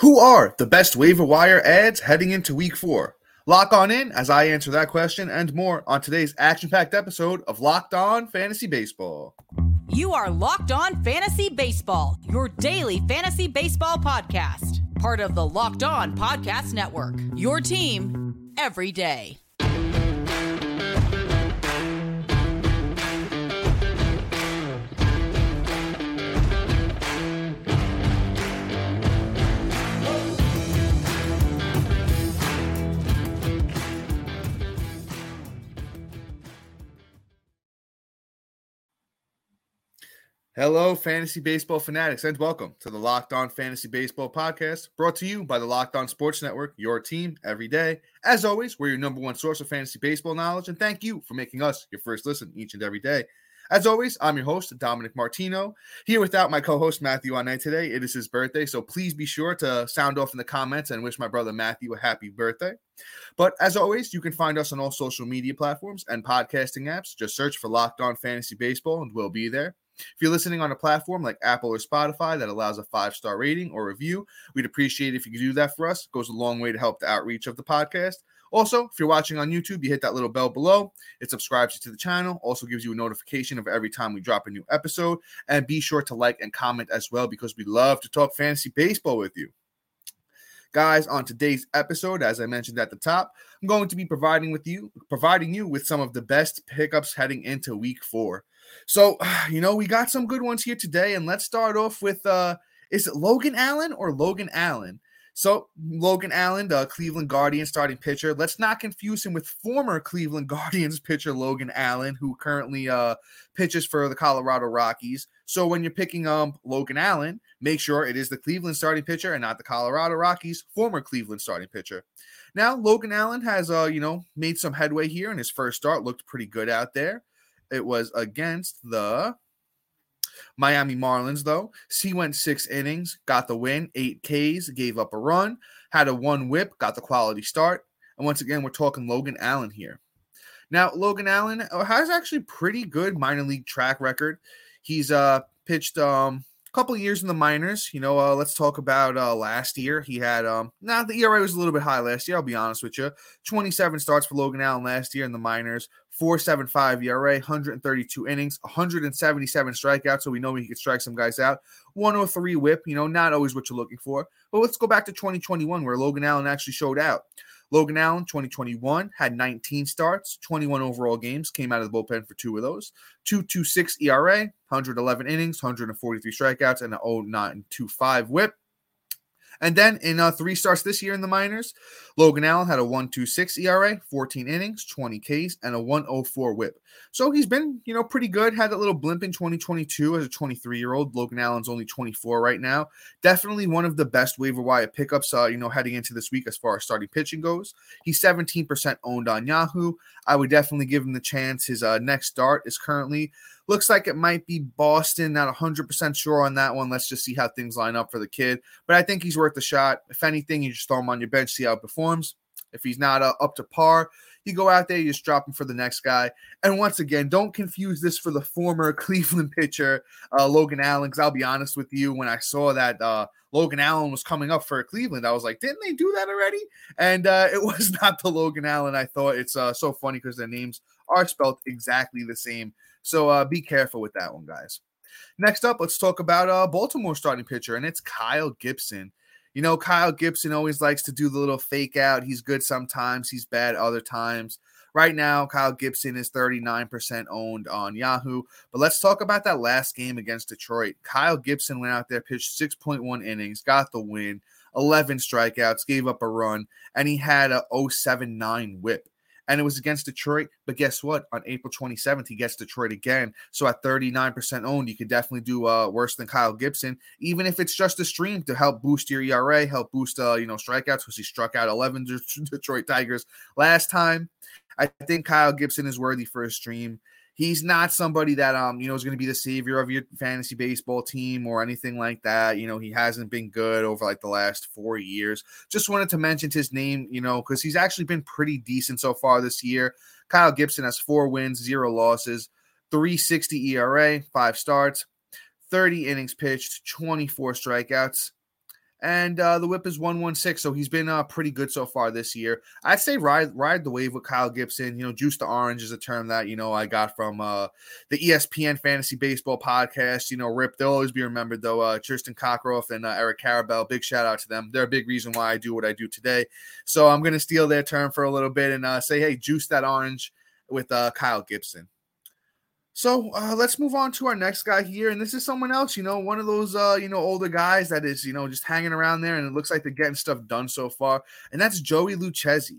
Who are the best waiver wire ads heading into week four? Lock on in as I answer that question and more on today's action packed episode of Locked On Fantasy Baseball. You are Locked On Fantasy Baseball, your daily fantasy baseball podcast, part of the Locked On Podcast Network. Your team every day. Hello, fantasy baseball fanatics, and welcome to the Locked On Fantasy Baseball podcast, brought to you by the Locked On Sports Network, your team every day. As always, we're your number one source of fantasy baseball knowledge, and thank you for making us your first listen each and every day. As always, I'm your host, Dominic Martino, here without my co host, Matthew Arnett today. It is his birthday, so please be sure to sound off in the comments and wish my brother Matthew a happy birthday. But as always, you can find us on all social media platforms and podcasting apps. Just search for Locked On Fantasy Baseball, and we'll be there. If you're listening on a platform like Apple or Spotify that allows a five star rating or review, we'd appreciate if you could do that for us. It goes a long way to help the outreach of the podcast. Also, if you're watching on YouTube, you hit that little bell below. It subscribes you to the channel, also gives you a notification of every time we drop a new episode. And be sure to like and comment as well because we love to talk fantasy baseball with you. Guys, on today's episode, as I mentioned at the top, I'm going to be providing with you providing you with some of the best pickups heading into week four. So, you know, we got some good ones here today, and let's start off with uh is it Logan Allen or Logan Allen? So, Logan Allen, the Cleveland Guardians starting pitcher. Let's not confuse him with former Cleveland Guardians pitcher Logan Allen, who currently uh, pitches for the Colorado Rockies. So, when you're picking up Logan Allen, make sure it is the Cleveland starting pitcher and not the Colorado Rockies former Cleveland starting pitcher. Now, Logan Allen has, uh, you know, made some headway here in his first start. Looked pretty good out there. It was against the Miami Marlins, though. He went six innings, got the win, eight Ks, gave up a run, had a one whip, got the quality start. And once again, we're talking Logan Allen here. Now, Logan Allen uh, has actually pretty good minor league track record. He's uh pitched um couple years in the minors. You know, uh, let's talk about uh, last year. He had um now the ERA was a little bit high last year. I'll be honest with you. 27 starts for Logan Allen last year in the minors. 4.75 ERA, 132 innings, 177 strikeouts. So we know he could strike some guys out. 103 WHIP. You know, not always what you're looking for. But let's go back to 2021 where Logan Allen actually showed out. Logan Allen, 2021, had 19 starts, 21 overall games, came out of the bullpen for two of those. 226 ERA, 111 innings, 143 strikeouts, and an 0925 whip. And then in uh, three starts this year in the minors, Logan Allen had a 1.26 ERA, 14 innings, 20 Ks, and a 104 whip. So he's been, you know, pretty good. Had a little blimp in 2022 as a 23 year old. Logan Allen's only 24 right now. Definitely one of the best waiver wire pickups, uh, you know, heading into this week as far as starting pitching goes. He's 17% owned on Yahoo. I would definitely give him the chance. His uh, next start is currently Looks like it might be Boston. Not 100% sure on that one. Let's just see how things line up for the kid. But I think he's worth a shot. If anything, you just throw him on your bench, see how it performs. If he's not uh, up to par, you go out there, you just drop him for the next guy. And once again, don't confuse this for the former Cleveland pitcher, uh, Logan Allen, because I'll be honest with you, when I saw that uh, Logan Allen was coming up for Cleveland, I was like, didn't they do that already? And uh, it was not the Logan Allen. I thought it's uh, so funny because their names are spelled exactly the same. So uh, be careful with that one, guys. Next up, let's talk about uh, Baltimore starting pitcher, and it's Kyle Gibson. You know, Kyle Gibson always likes to do the little fake out. He's good sometimes, he's bad other times. Right now, Kyle Gibson is 39% owned on Yahoo. But let's talk about that last game against Detroit. Kyle Gibson went out there, pitched 6.1 innings, got the win, 11 strikeouts, gave up a run, and he had a 079 whip and it was against Detroit. But guess what? On April 27th, he gets Detroit again. So at 39% owned, you could definitely do uh, worse than Kyle Gibson, even if it's just a stream to help boost your ERA, help boost uh, you know strikeouts because he struck out 11 Detroit Tigers last time. I think Kyle Gibson is worthy for a stream he's not somebody that um you know is going to be the savior of your fantasy baseball team or anything like that you know he hasn't been good over like the last four years. Just wanted to mention his name you know because he's actually been pretty decent so far this year. Kyle gibson has four wins zero losses 360 era five starts 30 innings pitched 24 strikeouts and uh, the whip is 116. So he's been uh, pretty good so far this year. I'd say ride ride the wave with Kyle Gibson. You know, juice the orange is a term that, you know, I got from uh, the ESPN Fantasy Baseball podcast. You know, Rip, they'll always be remembered, though. Uh, Tristan Cockcroft and uh, Eric Karabell, big shout out to them. They're a big reason why I do what I do today. So I'm going to steal their term for a little bit and uh, say, hey, juice that orange with uh, Kyle Gibson. So uh, let's move on to our next guy here, and this is someone else. You know, one of those uh, you know older guys that is you know just hanging around there, and it looks like they're getting stuff done so far. And that's Joey Lucchesi,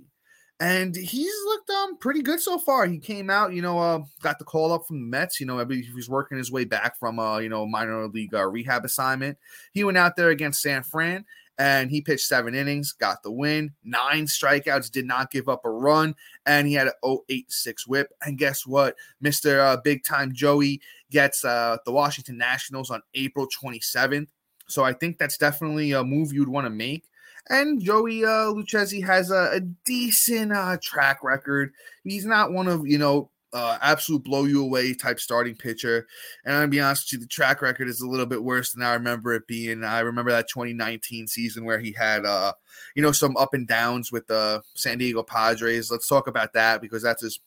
and he's looked um pretty good so far. He came out, you know, uh, got the call up from the Mets. You know, believe he's working his way back from uh you know minor league uh, rehab assignment. He went out there against San Fran and he pitched seven innings, got the win, nine strikeouts, did not give up a run, and he had an 086 whip. And guess what? Mr. Uh, Big Time Joey gets uh, the Washington Nationals on April 27th. So I think that's definitely a move you'd want to make. And Joey uh, Lucchesi has a, a decent uh, track record. He's not one of, you know, uh, absolute blow you away type starting pitcher. And I'm gonna be honest with you, the track record is a little bit worse than I remember it being. I remember that 2019 season where he had, uh, you know, some up and downs with the San Diego Padres. Let's talk about that because that's his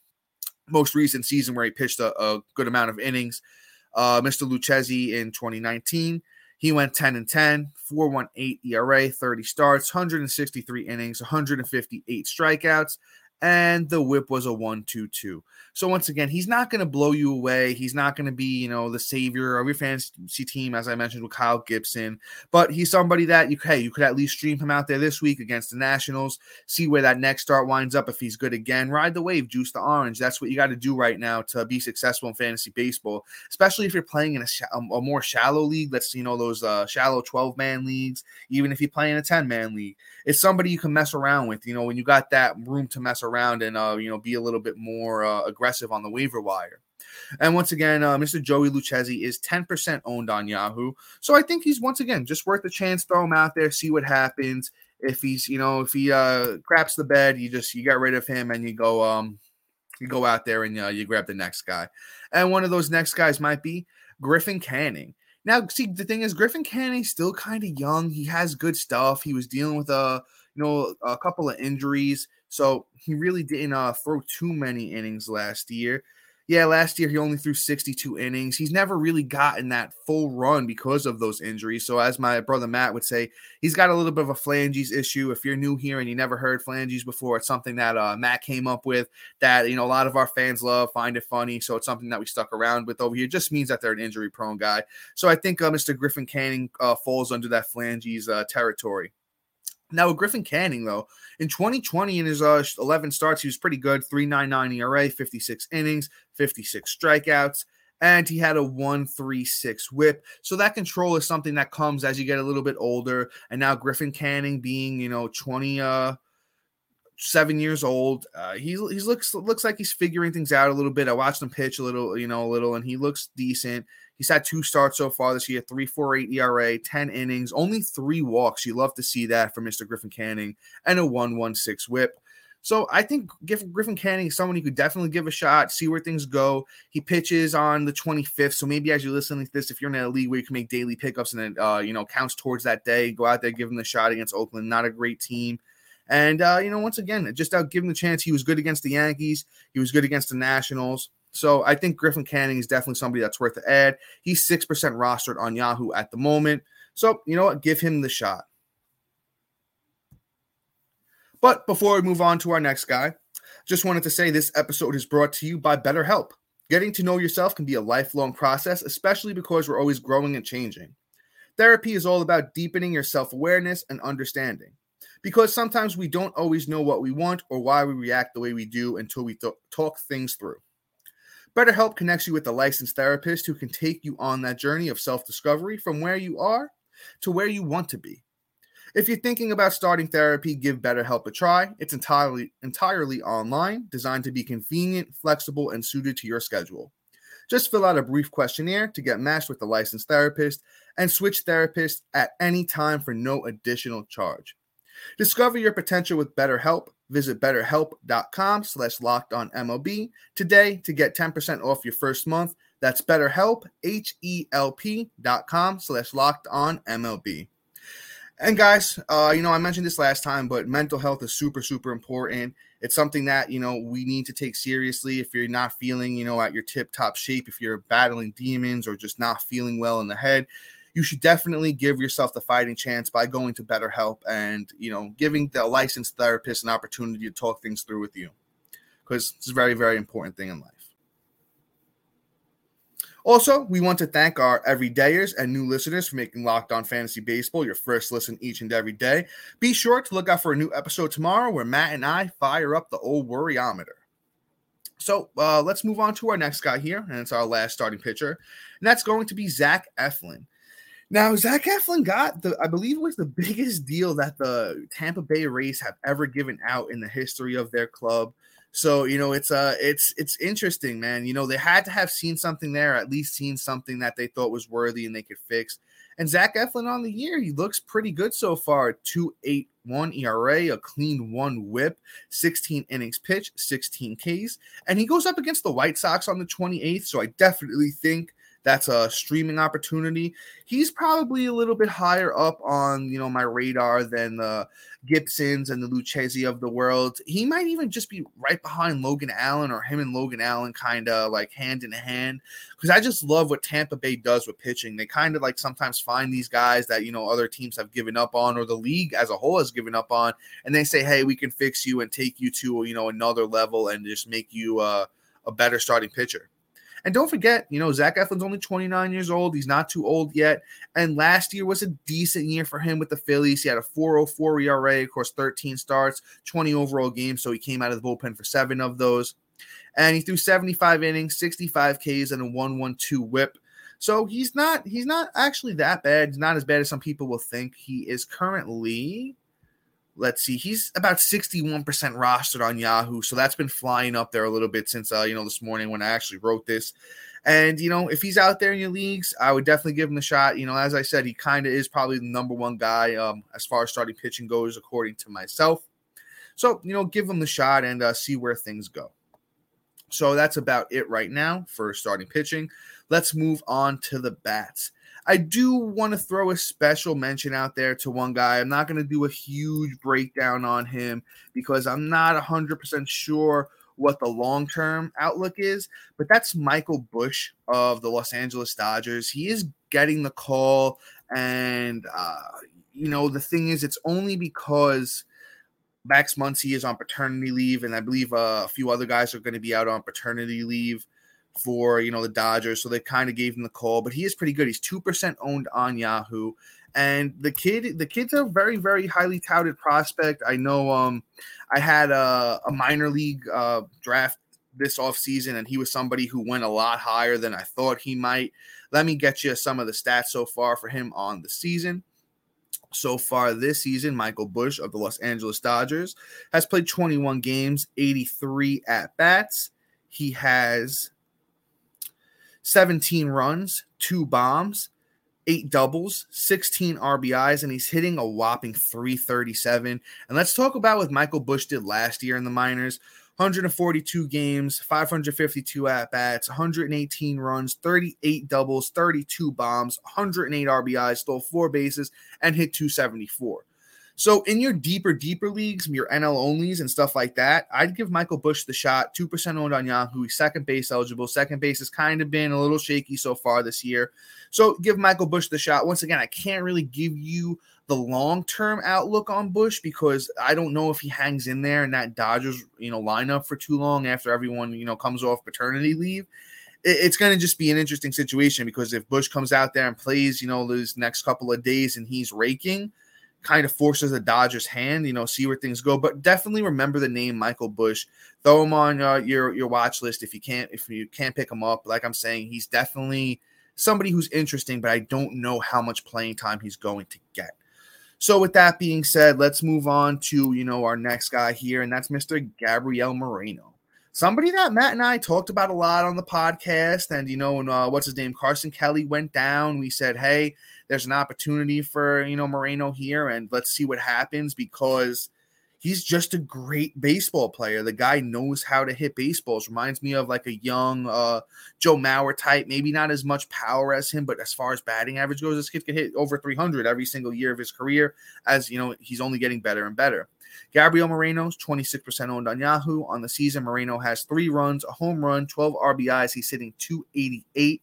most recent season where he pitched a, a good amount of innings. Uh, Mr. Lucchesi in 2019. He went 10 and 10, 4.18 ERA, 30 starts, 163 innings, 158 strikeouts, and the whip was a 1-2-2. So once again, he's not going to blow you away. He's not going to be, you know, the savior of your fantasy team, as I mentioned with Kyle Gibson. But he's somebody that you, hey, you could at least stream him out there this week against the Nationals. See where that next start winds up. If he's good again, ride the wave, juice the orange. That's what you got to do right now to be successful in fantasy baseball, especially if you're playing in a, sh- um, a more shallow league. That's you know those uh, shallow 12 man leagues. Even if you play in a 10 man league, it's somebody you can mess around with. You know when you got that room to mess around and uh, you know be a little bit more uh, aggressive on the waiver wire. And once again, uh, Mr. Joey Lucchesi is 10% owned on Yahoo. So I think he's once again just worth the chance. Throw him out there, see what happens. If he's, you know, if he uh craps the bed, you just you get rid of him and you go um you go out there and uh, you grab the next guy. And one of those next guys might be Griffin Canning. Now, see, the thing is, Griffin Canning's still kind of young. He has good stuff. He was dealing with a, you know, a couple of injuries. So he really didn't uh, throw too many innings last year. Yeah, last year he only threw 62 innings. He's never really gotten that full run because of those injuries. So, as my brother Matt would say, he's got a little bit of a phalanges issue. If you're new here and you never heard phalanges before, it's something that uh, Matt came up with that you know a lot of our fans love, find it funny. So it's something that we stuck around with over here. It just means that they're an injury prone guy. So I think uh, Mr. Griffin Canning uh, falls under that phalanges uh, territory. Now with Griffin Canning, though, in 2020 in his uh, 11 starts, he was pretty good. 3.99 ERA, 56 innings, 56 strikeouts, and he had a 1.36 WHIP. So that control is something that comes as you get a little bit older. And now Griffin Canning, being you know 20 uh seven years old. Uh, he he looks looks like he's figuring things out a little bit. I watched him pitch a little, you know, a little, and he looks decent. He's had two starts so far this year, 3.48 ERA, 10 innings, only three walks. You love to see that from Mr. Griffin Canning, and a 1.16 whip. So I think Griffin Canning is someone you could definitely give a shot, see where things go. He pitches on the 25th, so maybe as you're listening to this, if you're in a league where you can make daily pickups and it uh, you know counts towards that day, go out there, give him the shot against Oakland. Not a great team. And uh, you know, once again, just out give him the chance. He was good against the Yankees. He was good against the Nationals. So I think Griffin Canning is definitely somebody that's worth the add. He's 6% rostered on Yahoo at the moment. So, you know what? Give him the shot. But before we move on to our next guy, just wanted to say this episode is brought to you by BetterHelp. Getting to know yourself can be a lifelong process, especially because we're always growing and changing. Therapy is all about deepening your self awareness and understanding because sometimes we don't always know what we want or why we react the way we do until we th- talk things through. BetterHelp connects you with a licensed therapist who can take you on that journey of self discovery from where you are to where you want to be. If you're thinking about starting therapy, give BetterHelp a try. It's entirely entirely online, designed to be convenient, flexible, and suited to your schedule. Just fill out a brief questionnaire to get matched with a licensed therapist and switch therapists at any time for no additional charge. Discover your potential with BetterHelp. Visit betterhelp.com slash locked on MLB today to get 10% off your first month. That's betterhelp, H-E-L-P dot com slash locked on MLB. And guys, uh, you know, I mentioned this last time, but mental health is super, super important. It's something that, you know, we need to take seriously. If you're not feeling, you know, at your tip top shape, if you're battling demons or just not feeling well in the head, you should definitely give yourself the fighting chance by going to BetterHelp and, you know, giving the licensed therapist an opportunity to talk things through with you because it's a very, very important thing in life. Also, we want to thank our everydayers and new listeners for making Locked On Fantasy Baseball your first listen each and every day. Be sure to look out for a new episode tomorrow where Matt and I fire up the old worryometer. So uh, let's move on to our next guy here, and it's our last starting pitcher, and that's going to be Zach Eflin. Now, Zach Eflin got the, I believe it was the biggest deal that the Tampa Bay Rays have ever given out in the history of their club. So you know, it's uh, it's it's interesting, man. You know, they had to have seen something there, at least seen something that they thought was worthy and they could fix. And Zach Eflin on the year, he looks pretty good so far. Two eight one ERA, a clean one WHIP, 16 innings pitched, 16 Ks, and he goes up against the White Sox on the 28th. So I definitely think that's a streaming opportunity. He's probably a little bit higher up on you know my radar than the Gibsons and the Lucchesi of the world. He might even just be right behind Logan Allen or him and Logan Allen kind of like hand in hand because I just love what Tampa Bay does with pitching. They kind of like sometimes find these guys that you know other teams have given up on or the league as a whole has given up on, and they say, "Hey, we can fix you and take you to you know another level and just make you uh, a better starting pitcher." And don't forget, you know, Zach Eflin's only 29 years old. He's not too old yet. And last year was a decent year for him with the Phillies. He had a 404 ERA, of course, 13 starts, 20 overall games. So he came out of the bullpen for seven of those. And he threw 75 innings, 65 Ks, and a 112 whip. So he's not he's not actually that bad. He's not as bad as some people will think. He is currently let's see, he's about 61% rostered on Yahoo. So that's been flying up there a little bit since, uh, you know, this morning when I actually wrote this. And, you know, if he's out there in your leagues, I would definitely give him a shot. You know, as I said, he kind of is probably the number one guy um, as far as starting pitching goes, according to myself. So, you know, give him the shot and uh, see where things go. So that's about it right now for starting pitching. Let's move on to the bats. I do want to throw a special mention out there to one guy. I'm not going to do a huge breakdown on him because I'm not 100% sure what the long term outlook is, but that's Michael Busch of the Los Angeles Dodgers. He is getting the call. And, uh, you know, the thing is, it's only because Max Muncy is on paternity leave, and I believe uh, a few other guys are going to be out on paternity leave for you know the Dodgers, so they kind of gave him the call. But he is pretty good. He's two percent owned on Yahoo, and the kid, the kid's a very very highly touted prospect. I know. Um, I had a, a minor league uh, draft this offseason, and he was somebody who went a lot higher than I thought he might. Let me get you some of the stats so far for him on the season. So far this season, Michael Busch of the Los Angeles Dodgers has played 21 games, 83 at bats. He has 17 runs, two bombs, eight doubles, 16 RBIs, and he's hitting a whopping 337. And let's talk about what Michael Busch did last year in the minors. 142 games, 552 at bats, 118 runs, 38 doubles, 32 bombs, 108 RBIs, stole four bases, and hit 274. So in your deeper, deeper leagues, your NL onlys and stuff like that, I'd give Michael Busch the shot. Two percent owned on Yahoo. He's second base eligible. Second base has kind of been a little shaky so far this year. So give Michael Busch the shot. Once again, I can't really give you the long term outlook on Busch because I don't know if he hangs in there in that Dodgers you know lineup for too long after everyone you know comes off paternity leave it's going to just be an interesting situation because if Busch comes out there and plays, you know, those next couple of days and he's raking, kind of forces the Dodgers' hand, you know, see where things go. But definitely remember the name Michael Busch. Throw him on uh, your your watch list if you can't if you can't pick him up. Like I'm saying, he's definitely somebody who's interesting, but I don't know how much playing time he's going to get. So with that being said, let's move on to you know our next guy here, and that's Mr. Gabriel Moreno. Somebody that Matt and I talked about a lot on the podcast, and you know, when uh, what's his name, Carson Kelly went down, we said, "Hey, there's an opportunity for you know Moreno here, and let's see what happens because he's just a great baseball player. The guy knows how to hit baseballs. Reminds me of like a young uh, Joe Mauer type. Maybe not as much power as him, but as far as batting average goes, this kid can hit over 300 every single year of his career. As you know, he's only getting better and better. Gabriel Moreno's 26% owned on Yahoo. On the season, Moreno has three runs, a home run, 12 RBIs. He's hitting 288.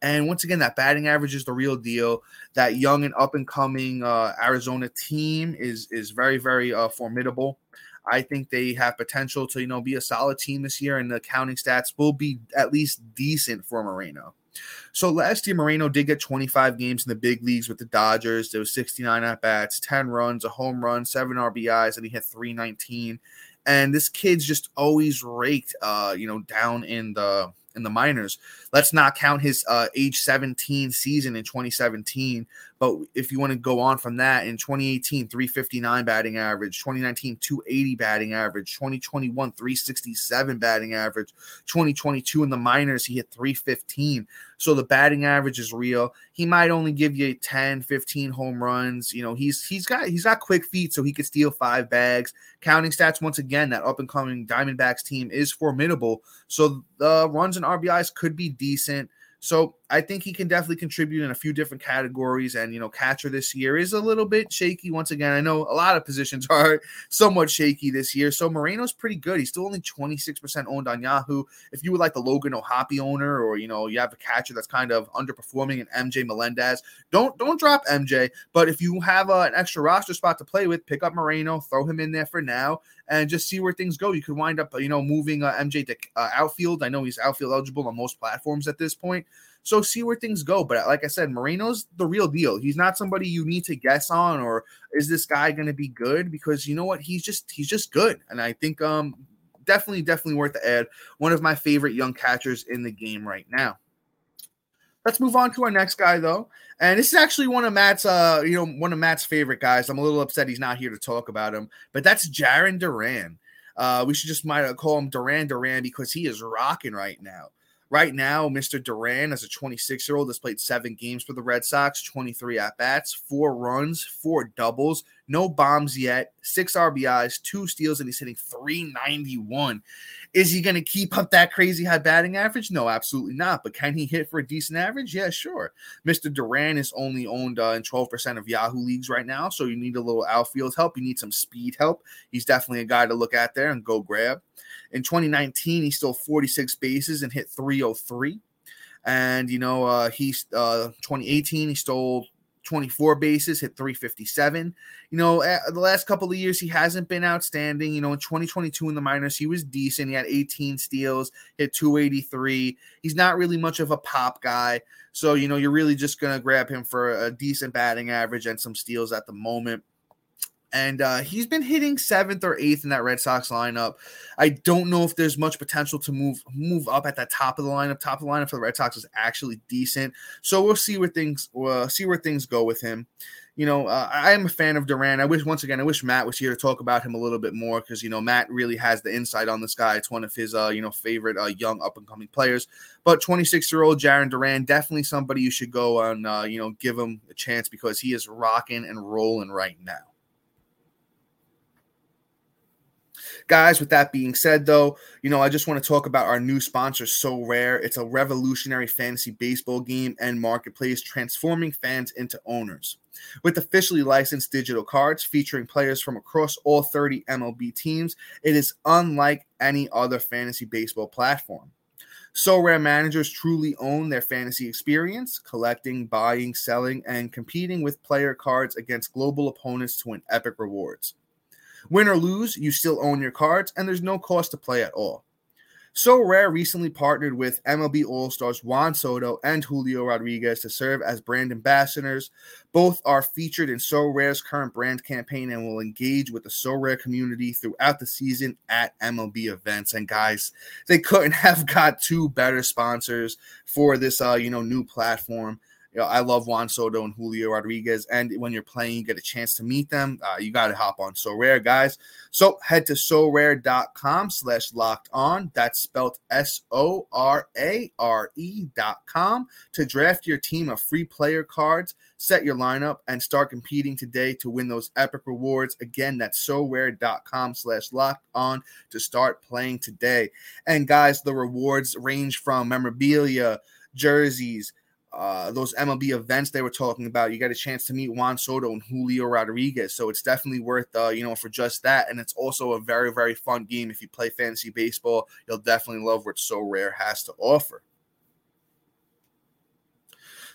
And once again, that batting average is the real deal. That young and up and coming uh, Arizona team is is very very uh, formidable. I think they have potential to you know be a solid team this year, and the counting stats will be at least decent for Moreno. So last year, Moreno did get 25 games in the big leagues with the Dodgers. There was 69 at bats, 10 runs, a home run, seven RBIs, and he hit 319. And this kid's just always raked, uh, you know, down in the in the minors. Let's not count his uh, age 17 season in 2017. But if you want to go on from that, in 2018, 359 batting average, 2019, 280 batting average, 2021, 367 batting average, 2022 in the minors, he hit 315. So the batting average is real. He might only give you 10, 15 home runs. You know, he's he's got he's got quick feet, so he could steal five bags. Counting stats once again, that up and coming Diamondbacks team is formidable. So the runs and RBIs could be decent. So I think he can definitely contribute in a few different categories. And, you know, catcher this year is a little bit shaky. Once again, I know a lot of positions are somewhat shaky this year. So Moreno's pretty good. He's still only 26% owned on Yahoo. If you would like the Logan O'Hoppe owner, or, you know, you have a catcher that's kind of underperforming and MJ Melendez, don't don't drop MJ. But if you have uh, an extra roster spot to play with, pick up Moreno, throw him in there for now, and just see where things go. You could wind up, you know, moving uh, MJ to uh, outfield. I know he's outfield eligible on most platforms at this point. So see where things go. But like I said, Moreno's the real deal. He's not somebody you need to guess on or is this guy going to be good? Because you know what? He's just he's just good. And I think um definitely, definitely worth the add. One of my favorite young catchers in the game right now. Let's move on to our next guy, though. And this is actually one of Matt's, uh, you know, one of Matt's favorite guys. I'm a little upset he's not here to talk about him, but that's Jarren Duran. Uh, we should just might call him Duran Duran because he is rocking right now. Right now, Mr. Duran, as a 26 year old, has played seven games for the Red Sox, 23 at bats, four runs, four doubles, no bombs yet, six RBIs, two steals, and he's hitting 391. Is he going to keep up that crazy high batting average? No, absolutely not. But can he hit for a decent average? Yeah, sure. Mr. Duran is only owned uh, in 12% of Yahoo leagues right now. So you need a little outfield help. You need some speed help. He's definitely a guy to look at there and go grab. In 2019, he stole 46 bases and hit 303. And, you know, uh, he's uh, 2018, he stole 24 bases, hit 357. You know, the last couple of years, he hasn't been outstanding. You know, in 2022 in the minors, he was decent. He had 18 steals, hit 283. He's not really much of a pop guy. So, you know, you're really just going to grab him for a decent batting average and some steals at the moment and uh, he's been hitting seventh or eighth in that Red Sox lineup. I don't know if there's much potential to move move up at the top of the lineup. Top of the lineup for the Red Sox is actually decent, so we'll see where things uh, see where things go with him. You know, uh, I am a fan of Duran. I wish once again, I wish Matt was here to talk about him a little bit more because you know Matt really has the insight on this guy. It's one of his uh, you know favorite uh, young up and coming players. But 26 year old Jarren Duran, definitely somebody you should go on. Uh, you know, give him a chance because he is rocking and rolling right now. Guys, with that being said, though, you know, I just want to talk about our new sponsor, Sorare. It's a revolutionary fantasy baseball game and marketplace transforming fans into owners. With officially licensed digital cards featuring players from across all 30 MLB teams, it is unlike any other fantasy baseball platform. Sorare managers truly own their fantasy experience, collecting, buying, selling, and competing with player cards against global opponents to win epic rewards. Win or lose, you still own your cards, and there's no cost to play at all. Sorare recently partnered with MLB All Stars Juan Soto and Julio Rodriguez to serve as brand ambassadors. Both are featured in Sorare's current brand campaign and will engage with the Sorare community throughout the season at MLB events. And guys, they couldn't have got two better sponsors for this, uh, you know, new platform. You know, I love Juan Soto and Julio Rodriguez. And when you're playing, you get a chance to meet them. Uh, you got to hop on Sorare, guys. So head to sorare.com slash locked on. That's spelled S O R A R E dot com to draft your team of free player cards, set your lineup, and start competing today to win those epic rewards. Again, that's sorare.com slash locked on to start playing today. And guys, the rewards range from memorabilia, jerseys, uh, those MLB events they were talking about, you got a chance to meet Juan Soto and Julio Rodriguez. So it's definitely worth, uh, you know, for just that. And it's also a very, very fun game. If you play fantasy baseball, you'll definitely love what Sorare has to offer.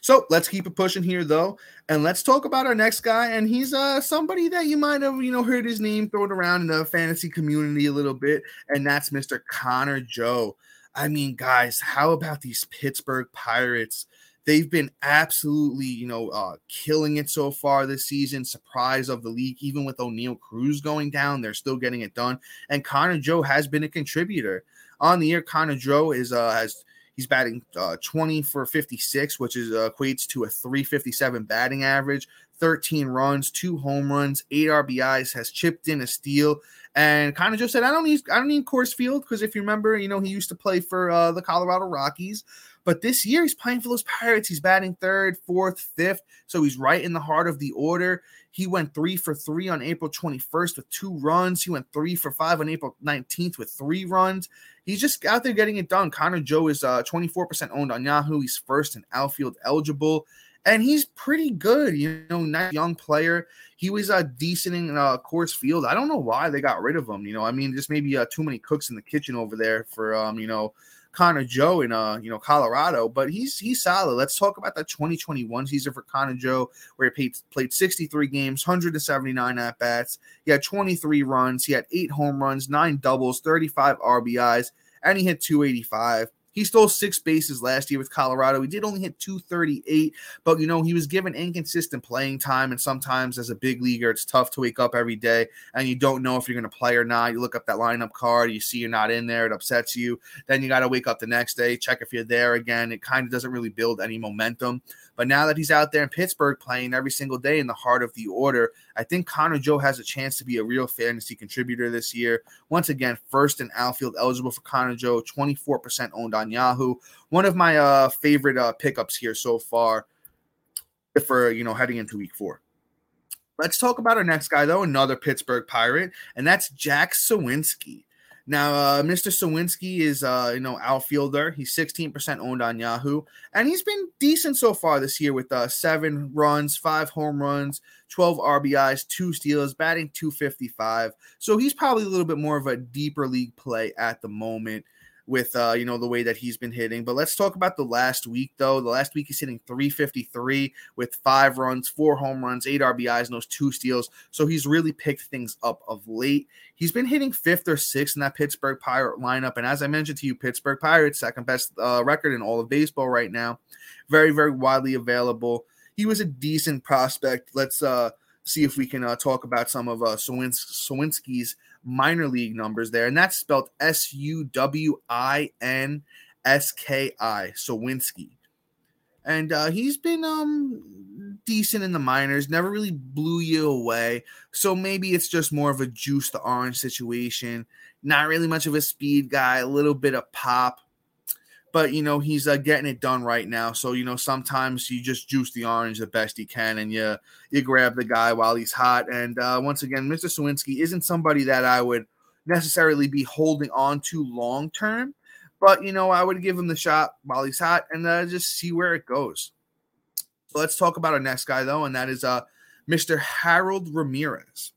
So let's keep it pushing here, though, and let's talk about our next guy. And he's uh somebody that you might have you know heard his name thrown around in the fantasy community a little bit, and that's Mr. Connor Joe. I mean, guys, how about these Pittsburgh Pirates? They've been absolutely, you know, uh, killing it so far this season. Surprise of the league, even with Oneil Cruz going down, they're still getting it done. And Connor Joe has been a contributor on the year. Connor Joe is uh, has he's batting uh, 20 for 56, which is uh, equates to a 357 batting average. 13 runs, two home runs, eight RBIs, has chipped in a steal, and kind of just said, "I don't need, I don't need Coors Field because if you remember, you know, he used to play for uh, the Colorado Rockies, but this year he's playing for those Pirates. He's batting third, fourth, fifth. So he's right in the heart of the order. He went three for three on April 21st with two runs. He went three for five on April 19th with three runs. He's just out there getting it done. Connor Joe is uh, 24% owned on Yahoo. He's first and outfield eligible. And he's pretty good, you know, nice young player. He was uh, decent in uh, Coors Field. I don't know why they got rid of him. You know, I mean, just maybe uh, too many cooks in the kitchen over there for, um, you know, Connor Joe in uh you know Colorado, but he's he's solid. Let's talk about that 2021 season for Connor Joe, where he played, played 63 games, 179 at bats. He had 23 runs, he had eight home runs, nine doubles, 35 RBIs, and he hit 285. He stole six bases last year with Colorado. He did only hit 238, but you know, he was given inconsistent playing time. And sometimes, as a big leaguer, it's tough to wake up every day and you don't know if you're going to play or not. You look up that lineup card, you see you're not in there, it upsets you. Then you got to wake up the next day, check if you're there again. It kind of doesn't really build any momentum. But now that he's out there in Pittsburgh playing every single day in the heart of the order, I think Connor Joe has a chance to be a real fantasy contributor this year. Once again, first and outfield eligible for Connor Joe, 24% owned on Yahoo. One of my uh, favorite uh, pickups here so far for, you know, heading into week four. Let's talk about our next guy, though, another Pittsburgh Pirate, and that's Jack Suwinski. Now, uh, Mr. Suwinski is, uh, you know, outfielder. He's 16% owned on Yahoo, and he's been decent so far this year with uh, seven runs, five home runs, 12 RBIs, two steals, batting 255. So he's probably a little bit more of a deeper league play at the moment with uh, you know the way that he's been hitting. But let's talk about the last week though. The last week he's hitting 353 with five runs, four home runs, eight RBIs, and those two steals. So he's really picked things up of late. He's been hitting fifth or sixth in that Pittsburgh Pirate lineup, and as I mentioned to you, Pittsburgh Pirates second best uh, record in all of baseball right now. Very very widely available. He was a decent prospect. Let's uh see if we can uh, talk about some of uh, Suwinski's minor league numbers there, and that's spelled S U W I N S K I, Suwinski. And uh, he's been um decent in the minors, never really blew you away. So maybe it's just more of a juice the orange situation. Not really much of a speed guy, a little bit of pop but you know he's uh, getting it done right now. So you know sometimes you just juice the orange the best he can, and you you grab the guy while he's hot. And uh, once again, Mr. Suwinski isn't somebody that I would necessarily be holding on to long term, but you know I would give him the shot while he's hot and uh, just see where it goes. So let's talk about our next guy though, and that is uh Mr. Harold Ramirez.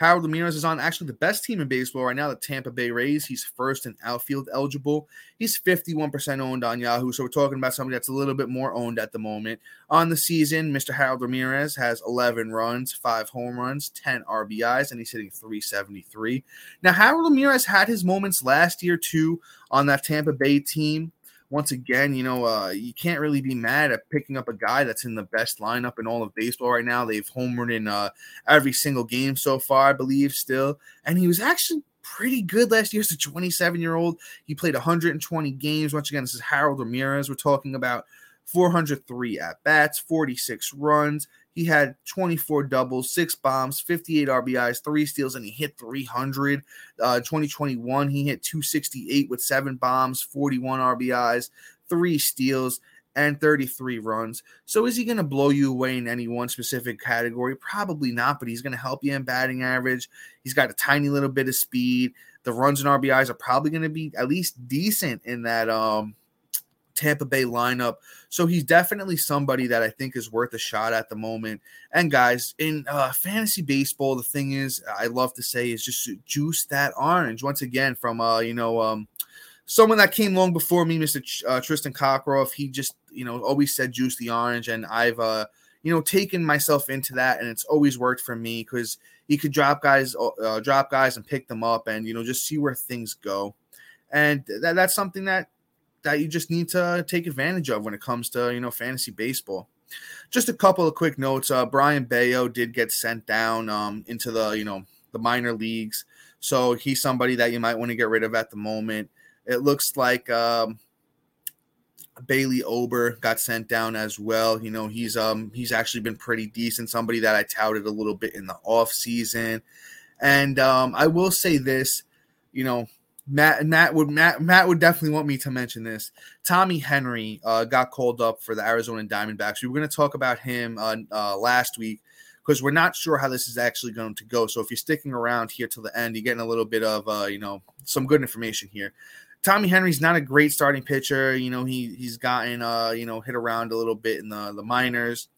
Harold Ramirez is on actually the best team in baseball right now, the Tampa Bay Rays. He's first and outfield eligible. He's 51% owned on Yahoo. So we're talking about somebody that's a little bit more owned at the moment. On the season, Mr. Harold Ramirez has 11 runs, five home runs, 10 RBIs, and he's hitting 373. Now, Harold Ramirez had his moments last year too on that Tampa Bay team once again, you know, uh, you can't really be mad at picking up a guy that's in the best lineup in all of baseball right now. They've homered in uh, every single game so far, I believe, still. And he was actually pretty good last year as a 27 year old. He played 120 games. Once again, this is Harold Ramirez we're talking about. 403 at bats, 46 runs. He had 24 doubles, six bombs, 58 RBIs, three steals, and he hit 300. Uh, 2021, he hit 268 with seven bombs, 41 RBIs, three steals, and 33 runs. So is he going to blow you away in any one specific category? Probably not, but he's going to help you in batting average. He's got a tiny little bit of speed. The runs and RBIs are probably going to be at least decent in that um Tampa Bay lineup. So he's definitely somebody that I think is worth a shot at the moment. And guys, in uh, fantasy baseball, the thing is, I love to say is just juice that orange once again from uh, you know, um, someone that came long before me, Mr. Ch- uh, Tristan Cockcroft. He just you know always said juice the orange, and I've uh, you know taken myself into that, and it's always worked for me because he could drop guys, uh, drop guys, and pick them up, and you know just see where things go. And that, that's something that that you just need to take advantage of when it comes to you know fantasy baseball. Just a couple of quick notes. Uh, Brayan Bello did get sent down um, into the you know the minor leagues, so he's somebody that you might want to get rid of at the moment. It looks like um, Bailey Ober got sent down as well. You know he's um he's actually been pretty decent. Somebody that I touted a little bit in the off season, and um, I will say this, you know Matt Matt would Matt Matt would definitely want me to mention this. Tommy Henry uh, got called up for the Arizona Diamondbacks. We were going to talk about him uh, uh, last week because we're not sure how this is actually going to go. So if you're sticking around here till the end, you're getting a little bit of uh, you know some good information here. Tommy Henry's not a great starting pitcher. You know he he's gotten uh, you know hit around a little bit in the the minors.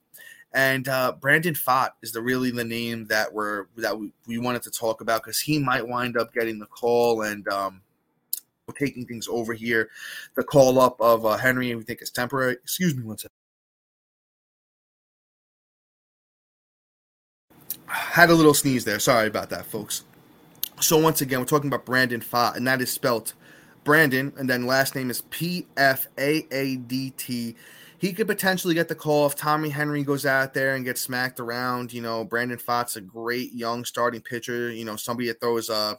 And uh, Brandon Pfaadt is the really the name that we're that we, we wanted to talk about because he might wind up getting the call and um, taking things over here. The call up of uh, Henry, we think it's temporary. Excuse me one second. Had a little sneeze there. Sorry about that, folks. So once again, we're talking about Brandon Pfaadt, and that is spelt Brandon, and then last name is P F A A D T he could potentially get the call if Tommy Henry goes out there and gets smacked around. You know, Brandon Pfaadt's a great young starting pitcher. You know, somebody that throws uh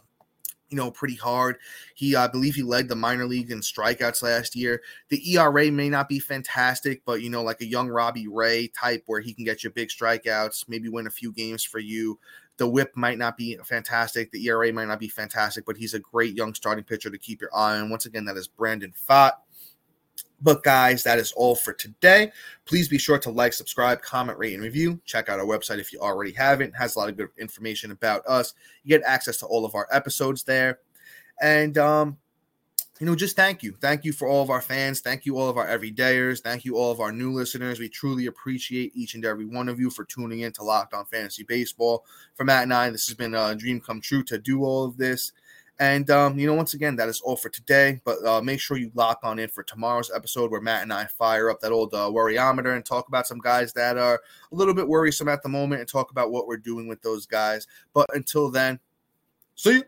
you know, pretty hard. He, I believe, he led the minor league in strikeouts last year. The ERA may not be fantastic, but you know, like a young Robbie Ray type, where he can get you big strikeouts, maybe win a few games for you. The WHIP might not be fantastic. The ERA might not be fantastic, but he's a great young starting pitcher to keep your eye on. Once again, that is Brandon Pfaadt. But guys, that is all for today. Please be sure to like, subscribe, comment, rate, and review. Check out our website if you already haven't. It has a lot of good information about us. You get access to all of our episodes there. And um, you know, just thank you. Thank you for all of our fans. Thank you all of our everydayers. Thank you all of our new listeners. We truly appreciate each and every one of you for tuning in to Locked On Fantasy Baseball. For Matt and I, this has been a dream come true to do all of this. And um, you know, once again, that is all for today. But uh, make sure you lock on in for tomorrow's episode where Matt and I fire up that old uh, worryometer and talk about some guys that are a little bit worrisome at the moment and talk about what we're doing with those guys. But until then, see you.